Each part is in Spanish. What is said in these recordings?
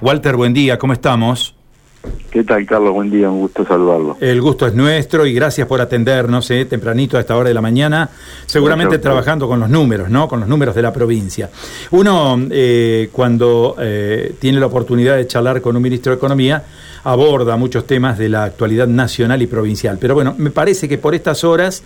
Walter, buen día, ¿cómo estamos? ¿Qué tal, Carlos? Buen día, un gusto saludarlo. El gusto es nuestro y gracias por atendernos eh, tempranito a esta hora de la mañana, seguramente trabajando con los números, ¿no? Con los números de la provincia. Uno, eh, cuando eh, tiene la oportunidad de charlar con un ministro de Economía, aborda muchos temas de la actualidad nacional y provincial. Pero bueno, me parece que por estas horas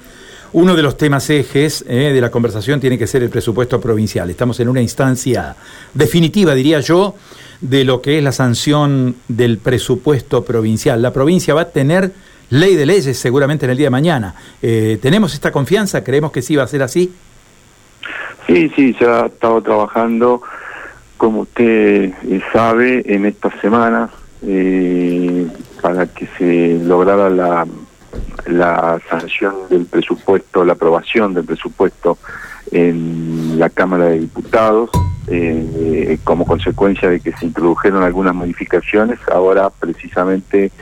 uno de los temas ejes de la conversación tiene que ser el presupuesto provincial. Estamos en una instancia definitiva, diría yo, de lo que es la sanción del presupuesto provincial. La provincia va a tener ley de leyes seguramente en el día de mañana. Eh, ¿Tenemos esta confianza? ¿Creemos que sí va a ser así? Sí, sí, se ha estado trabajando, como usted eh, sabe, en estas semanas eh, para que se lograra la, la sanción del presupuesto, la aprobación del presupuesto en la Cámara de Diputados. Eh, como consecuencia de que se introdujeron algunas modificaciones. Ahora precisamente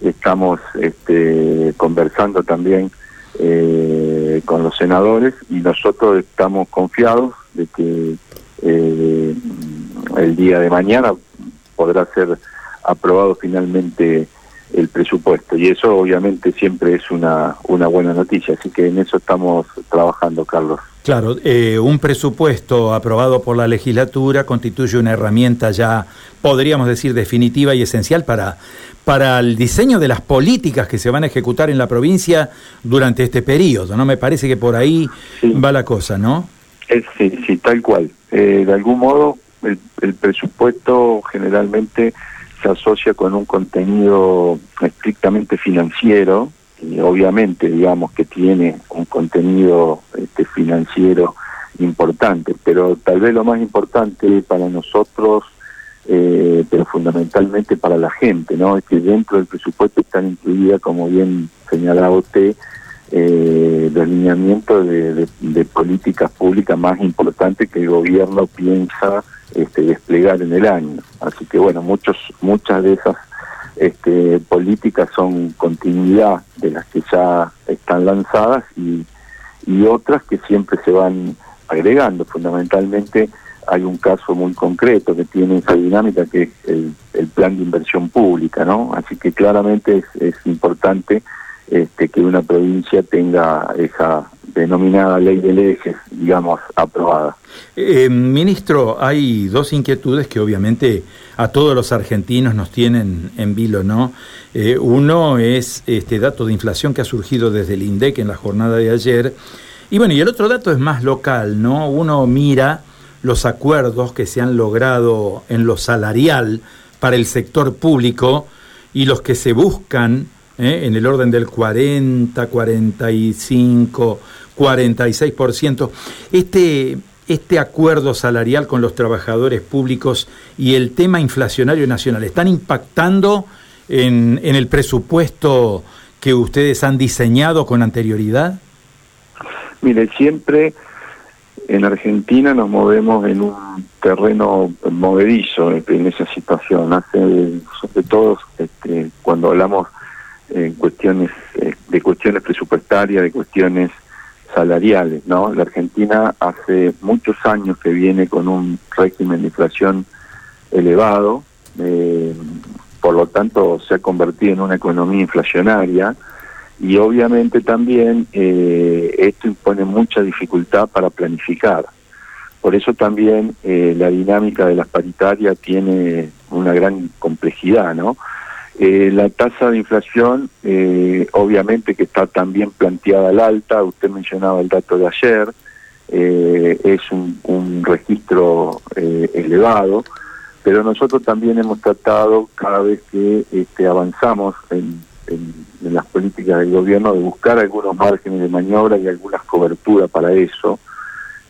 estamos este, conversando también eh, con los senadores y nosotros estamos confiados de que eh, el día de mañana podrá ser aprobado finalmente el presupuesto y eso obviamente siempre es una, una buena noticia, así que en eso estamos trabajando, Carlos. Claro, eh, un presupuesto aprobado por la legislatura constituye una herramienta ya, podríamos decir, definitiva y esencial para, para el diseño de las políticas que se van a ejecutar en la provincia durante este periodo, ¿no? Me parece que por ahí va la cosa, ¿no? sí, sí, tal cual. Eh, de algún modo, el, el presupuesto generalmente asocia con un contenido estrictamente financiero, y obviamente digamos que tiene un contenido este, financiero importante, pero tal vez lo más importante para nosotros, eh, pero fundamentalmente para la gente, ¿no? Es que dentro del presupuesto están incluidas, como bien señalaba usted, eh, los lineamientos de, de, políticas públicas más importantes que el gobierno piensa este, desplegar en el año. Así que bueno, muchos, muchas de esas este, políticas son continuidad de las que ya están lanzadas y, otras que siempre se van agregando. Fundamentalmente hay un caso muy concreto que tiene esa dinámica que es el, el plan de inversión pública, ¿no? Así que claramente es, es importante este, que una provincia tenga esa denominada ley de leyes, digamos, aprobada. Eh, ministro, hay dos inquietudes que obviamente a todos los argentinos nos tienen en vilo, ¿no? Eh, uno es este dato de inflación que ha surgido desde el INDEC en la jornada de ayer. Y bueno, y el otro dato es más local, ¿no? Uno mira los acuerdos que se han logrado en lo salarial para el sector público y los que se buscan ¿eh? en el orden del 40, 45, 46%. Este, este acuerdo salarial con los trabajadores públicos y el tema inflacionario nacional, ¿están impactando en, en el presupuesto que ustedes han diseñado con anterioridad? Mire, siempre en Argentina nos movemos en un terreno movedizo en esa situación. Hace, sobre todo este, cuando hablamos en cuestiones eh, de cuestiones presupuestarias, de cuestiones salariales, ¿no? La Argentina hace muchos años que viene con un régimen de inflación elevado, eh, por lo tanto se ha convertido en una economía inflacionaria y obviamente también eh, esto impone mucha dificultad para planificar. Por eso también la dinámica de las paritarias tiene una gran complejidad, ¿no? Eh, la tasa de inflación, eh, obviamente que está también planteada al alta, usted mencionaba el dato de ayer, eh, es un, registro elevado, pero nosotros también hemos tratado cada vez que este, avanzamos en, las políticas del gobierno de buscar algunos márgenes de maniobra y algunas coberturas para eso,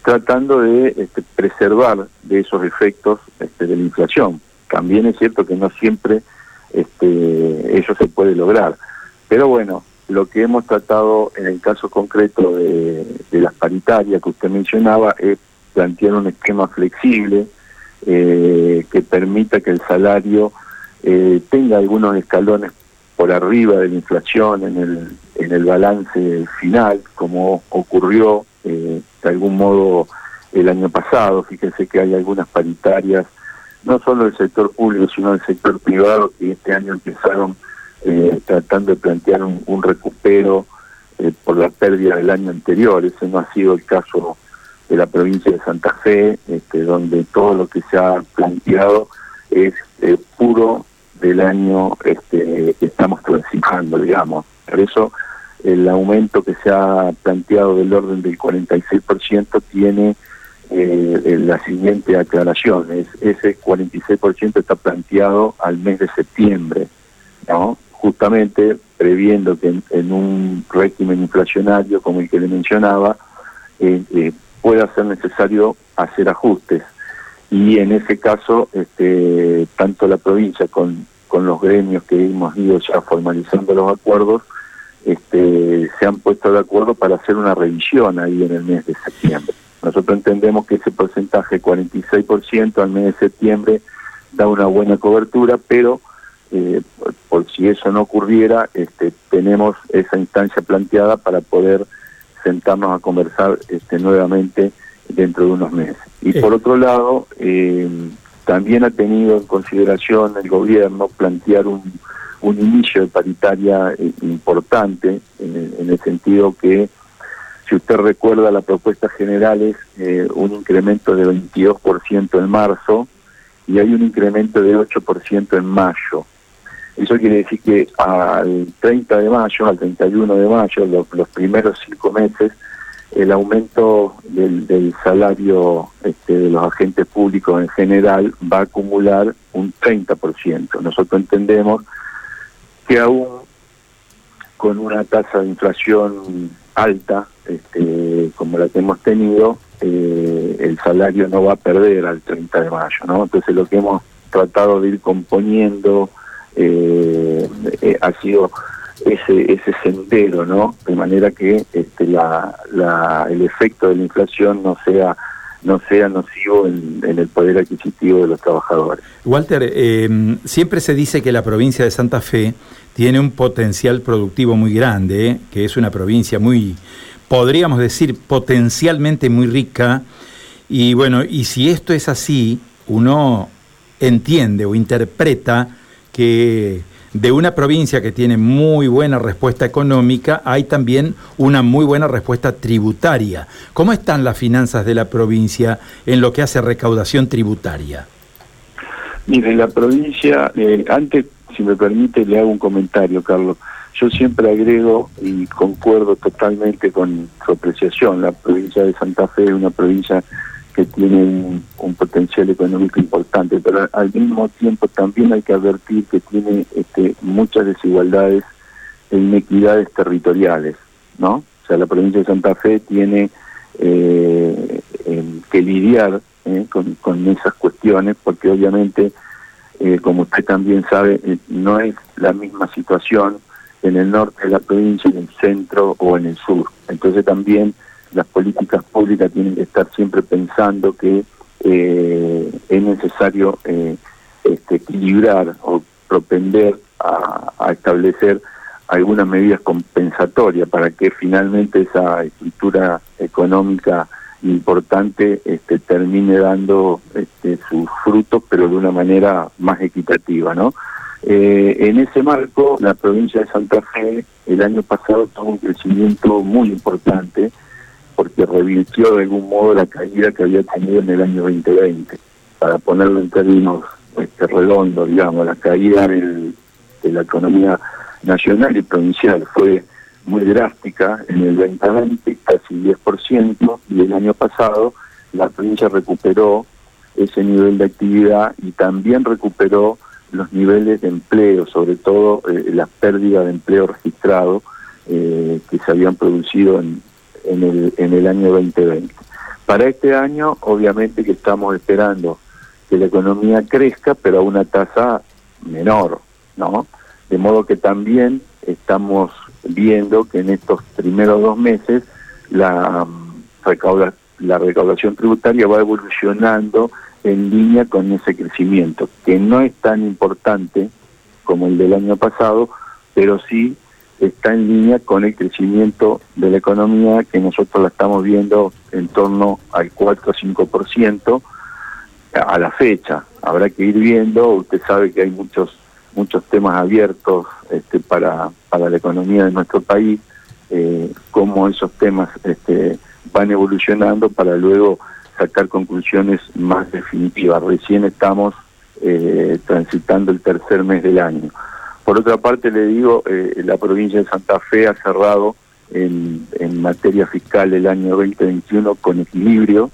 tratando de este, preservar de esos efectos este, de la inflación. También es cierto que no siempre este, se puede lograr. Pero bueno, lo que hemos tratado en el caso concreto de, las paritarias que usted mencionaba es plantear un esquema flexible eh, que permita que el salario eh, tenga algunos escalones por arriba de la inflación en el, en el balance final, como ocurrió eh, de algún modo el año pasado. Fíjense que hay algunas paritarias no solo el sector público, sino el sector privado, que este año empezaron eh, tratando de plantear un, recupero eh, por la pérdida del año anterior. Ese no ha sido el caso de la provincia de Santa Fe, este, donde todo lo que se ha planteado es eh, puro del año este, que estamos transitando, digamos. Por eso el aumento que se ha planteado del orden del 46% tiene eh, la siguiente aclaración. Es, ese 46% está planteado al mes de septiembre, ¿no? justamente previendo que en, un régimen inflacionario como el que le mencionaba, eh, eh, pueda ser necesario hacer ajustes. Y en ese caso, este, tanto la provincia con, con los gremios que hemos ido ya formalizando los acuerdos, este, se han puesto de acuerdo para hacer una revisión ahí en el mes de septiembre. Nosotros entendemos que ese porcentaje, 46% al mes de septiembre, da una buena cobertura, pero eh, por, si eso no ocurriera, este, tenemos esa instancia planteada para poder sentarnos a conversar este, nuevamente dentro de unos meses. Y por otro lado, eh, también ha tenido en consideración el gobierno plantear un, un inicio de paritaria eh, importante, en, el sentido que, si usted recuerda, la propuesta general es eh, un incremento de 22% en marzo y hay un incremento de 8% en mayo. Eso quiere decir que al 30 de mayo, al 31 de mayo, los, primeros cinco meses, el aumento del, salario este, de los agentes públicos en general va a acumular un 30%. Nosotros entendemos que aún con una tasa de inflación alta, este, como la que hemos tenido, eh, el salario no va a perder al 30 de mayo, ¿no? Entonces lo que hemos tratado de ir componiendo eh, eh, ha sido ese ese sendero, ¿no? De manera que este, la, la, el efecto de la inflación no sea no sea nocivo en, el poder adquisitivo de los trabajadores. Walter, eh, siempre se dice que la provincia de Santa Fe tiene un potencial productivo muy grande, ¿eh? que es una provincia muy, podríamos decir, potencialmente muy rica. Y bueno, y si esto es así, uno entiende o interpreta que de una provincia que tiene muy buena respuesta económica, hay también una muy buena respuesta tributaria. ¿Cómo están las finanzas de la provincia en lo que hace recaudación tributaria? Mire, la provincia, eh, antes, si me permite, le hago un comentario, Carlos. Yo siempre agrego y concuerdo totalmente con su apreciación. La provincia de Santa Fe es una provincia que tiene un, potencial económico importante, pero al mismo tiempo también hay que advertir que tiene este, muchas desigualdades e inequidades territoriales, ¿no? O sea, la provincia de Santa Fe tiene eh, que lidiar eh, con, esas cuestiones, porque obviamente, eh, como usted también sabe, no es la misma situación en el norte de la provincia, en el centro o en el sur. Entonces también las políticas públicas tienen que estar siempre pensando que eh, es necesario eh, este, equilibrar o propender a, establecer algunas medidas compensatorias para que finalmente esa estructura económica importante este, termine dando este, sus frutos, pero de una manera más equitativa, ¿no? Eh, en ese marco, la provincia de Santa Fe el año pasado tuvo un crecimiento muy importante, porque revirtió de algún modo la caída que había tenido en el año 2020. Para ponerlo en términos este, redondos, digamos, la caída de la economía nacional y provincial fue muy drástica en el 2020, casi 10%, y el año pasado la provincia recuperó ese nivel de actividad y también recuperó los niveles de empleo, sobre todo eh, las pérdidas de empleo registrado eh, que se habían producido en, en el, en el año 2020. Para este año, obviamente que estamos esperando que la economía crezca, pero a una tasa menor, ¿no? De modo que también estamos viendo que en estos primeros dos meses la, mm, recauda, la recaudación tributaria va evolucionando en línea con ese crecimiento, que no es tan importante como el del año pasado, pero sí está en línea con el crecimiento de la economía que nosotros la estamos viendo en torno al 4 o 5%, a la fecha. Habrá que ir viendo, usted sabe que hay muchos muchos temas abiertos este, para, para la economía de nuestro país, eh, cómo esos temas este, van evolucionando para luego sacar conclusiones más definitivas. Recién estamos eh, transitando el tercer mes del año. Por otra parte, le digo, eh, la provincia de Santa Fe ha cerrado en, materia fiscal el año 2021 con equilibrio,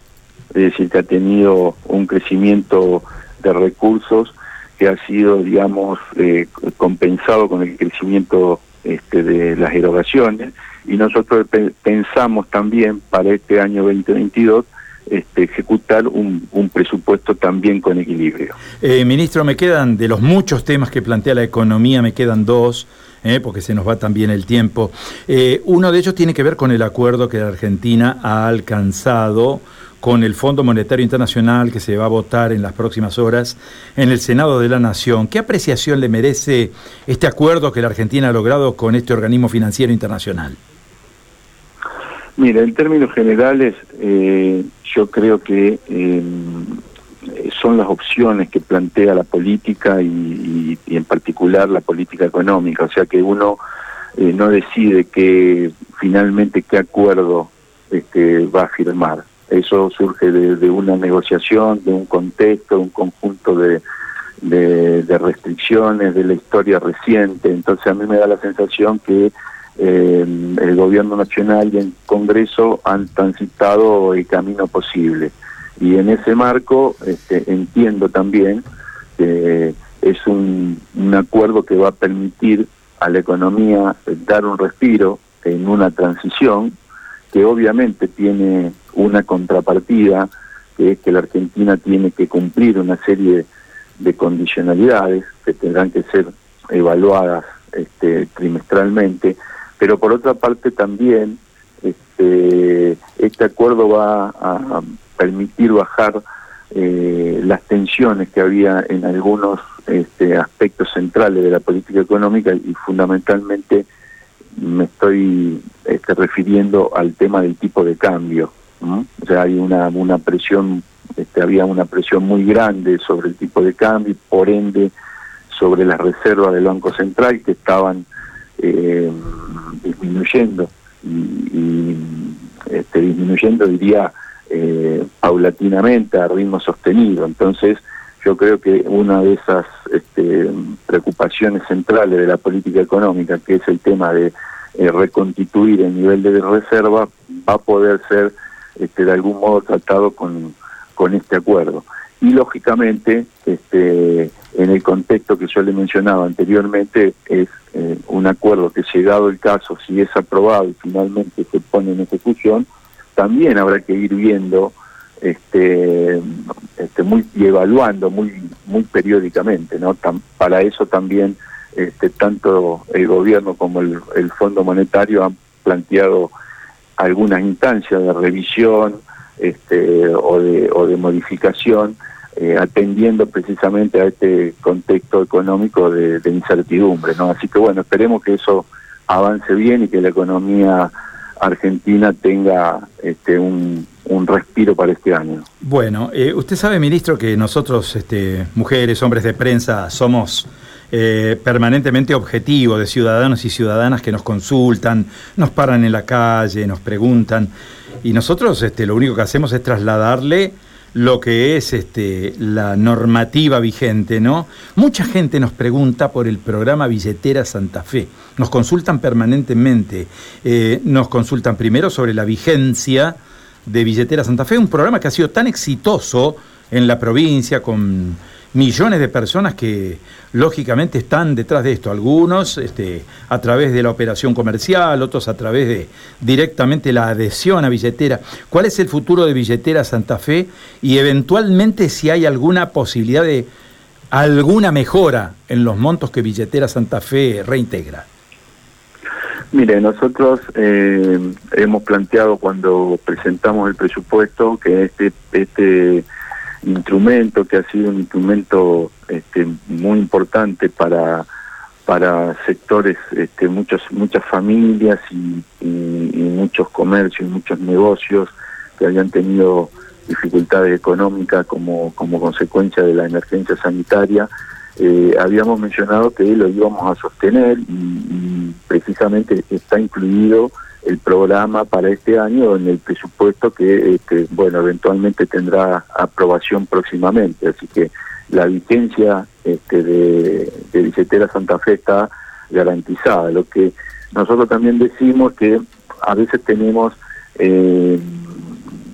es decir, que ha tenido un crecimiento de recursos que ha sido, digamos, eh, compensado con el crecimiento este, de las erogaciones y nosotros pensamos también para este año 2022 este, ejecutar un, presupuesto también con equilibrio. Eh, ministro, me quedan, de los muchos temas que plantea la economía, me quedan dos. Eh, porque se nos va también el tiempo. uno de ellos tiene que ver con el acuerdo que la Argentina ha alcanzado con el Fondo Monetario Internacional que se va a votar en las próximas horas en el Senado de la Nación. ¿Qué apreciación le merece este acuerdo que la Argentina ha logrado con este organismo financiero internacional? Mira, en términos generales, eh, yo creo que eh, son las opciones que plantea la política y, en particular la política económica, o sea que uno eh, no decide que finalmente qué acuerdo este, va a firmar eso surge de, una negociación, de un contexto, de un conjunto de, de, restricciones, de la historia reciente. Entonces a mí me da la sensación que eh, el gobierno nacional y el Congreso han transitado el camino posible. Y en ese marco este, entiendo también que es un, un acuerdo que va a permitir a la economía dar un respiro en una transición que obviamente tiene una contrapartida, que es que la Argentina tiene que cumplir una serie de condicionalidades que tendrán que ser evaluadas este, trimestralmente, pero por otra parte también este, este acuerdo va a permitir bajar eh, las tensiones que había en algunos este, aspectos centrales de la política económica y fundamentalmente me estoy este, refiriendo al tema del tipo de cambio. O sea, hay una, una presión, este, había una presión muy grande sobre el tipo de cambio, por ende sobre las reservas del Banco Central que estaban eh, disminuyendo y, este, disminuyendo diría eh, paulatinamente a ritmo sostenido. Entonces, yo creo que una de esas este, preocupaciones centrales de la política económica, que es el tema de eh, reconstituir el nivel de reserva, va a poder ser este, de algún modo tratado con, con este acuerdo. Y lógicamente, este, en el contexto que yo le mencionaba anteriormente, es eh, un acuerdo que llegado el caso, si es aprobado y finalmente se pone en ejecución, también habrá que ir viendo este, este, muy, y evaluando muy, muy periódicamente. ¿no? para eso también este, tanto el gobierno como el, Fondo Monetario han planteado algunas instancias de revisión este, o, de, o de modificación eh, atendiendo precisamente a este contexto económico de, incertidumbre. ¿no? Así que bueno, esperemos que eso avance bien y que la economía argentina tenga este, un, respiro para este año. Bueno, eh, usted sabe, ministro, que nosotros, este, mujeres, hombres de prensa, somos eh, permanentemente objetivos de ciudadanos y ciudadanas que nos consultan, nos paran en la calle, nos preguntan, y nosotros este, lo único que hacemos es trasladarle lo que es este, la normativa vigente, ¿no? Mucha gente nos pregunta por el programa Billetera Santa Fe. Nos consultan permanentemente. Eh, nos consultan primero sobre la vigencia de Billetera Santa Fe, un programa que ha sido tan exitoso en la provincia con millones de personas que lógicamente están detrás de esto, algunos este, a través de la operación comercial, otros a través de directamente la adhesión a billetera. ¿Cuál es el futuro de billetera Santa Fe y eventualmente si hay alguna posibilidad de alguna mejora en los montos que billetera Santa Fe reintegra? Mire, nosotros eh, hemos planteado cuando presentamos el presupuesto que este, este instrumento que ha sido un instrumento este, muy importante para para sectores este, muchas muchas familias y, muchos comercios y muchos negocios que habían tenido dificultades económicas como, como consecuencia de la emergencia sanitaria, eh, habíamos mencionado que lo íbamos a sostener y, precisamente está incluido el programa para este año en el presupuesto que, este, bueno, eventualmente tendrá aprobación próximamente. Así que la vigencia este, de, de Santa Fe está garantizada. Lo que nosotros también decimos que a veces tenemos eh,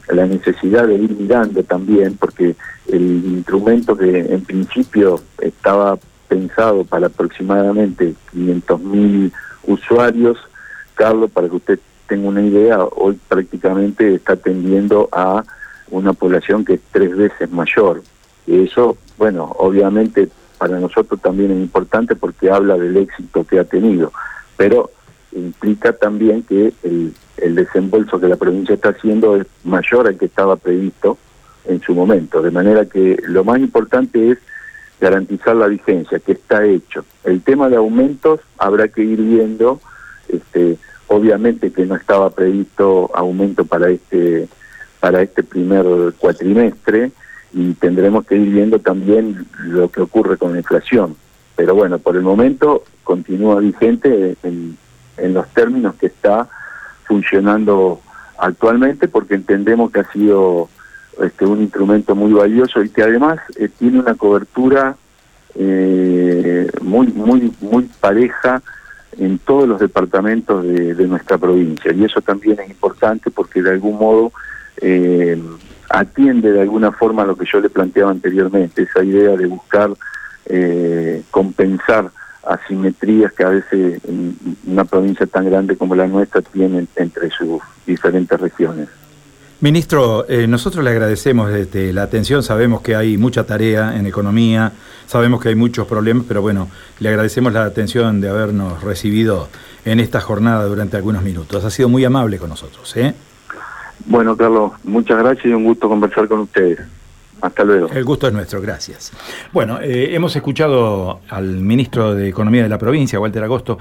la necesidad de ir mirando también, porque el instrumento que en principio estaba pensado para aproximadamente 500.000 usuarios, Carlos, para que usted tenga una idea, hoy prácticamente está atendiendo a una población que es tres veces mayor. Y eso, bueno, obviamente para nosotros también es importante porque habla del éxito que ha tenido, pero implica también que el, el desembolso que la provincia está haciendo es mayor al que estaba previsto en su momento, de manera que lo más importante es garantizar la vigencia, que está hecho. El tema de aumentos habrá que ir viendo, este, obviamente que no estaba previsto aumento para este para este primer cuatrimestre y tendremos que ir viendo también lo que ocurre con la inflación. Pero bueno, por el momento continúa vigente en, en los términos que está funcionando actualmente porque entendemos que ha sido este, un instrumento muy valioso y que además eh, tiene una cobertura eh, muy muy muy pareja en todos los departamentos de, de, nuestra provincia y eso también es importante porque de algún modo eh, atiende de alguna forma a lo que yo le planteaba anteriormente esa idea de buscar eh, compensar asimetrías que a veces una provincia tan grande como la nuestra tienen entre sus diferentes regiones. Ministro, eh, nosotros le agradecemos este, la atención, sabemos que hay mucha tarea en economía, sabemos que hay muchos problemas, pero bueno, le agradecemos la atención de habernos recibido en esta jornada durante algunos minutos. Ha sido muy amable con nosotros. ¿eh? Bueno, Carlos, muchas gracias y un gusto conversar con ustedes. Hasta luego. El gusto es nuestro, gracias. Bueno, eh, hemos escuchado al ministro de Economía de la provincia, Walter Agosto.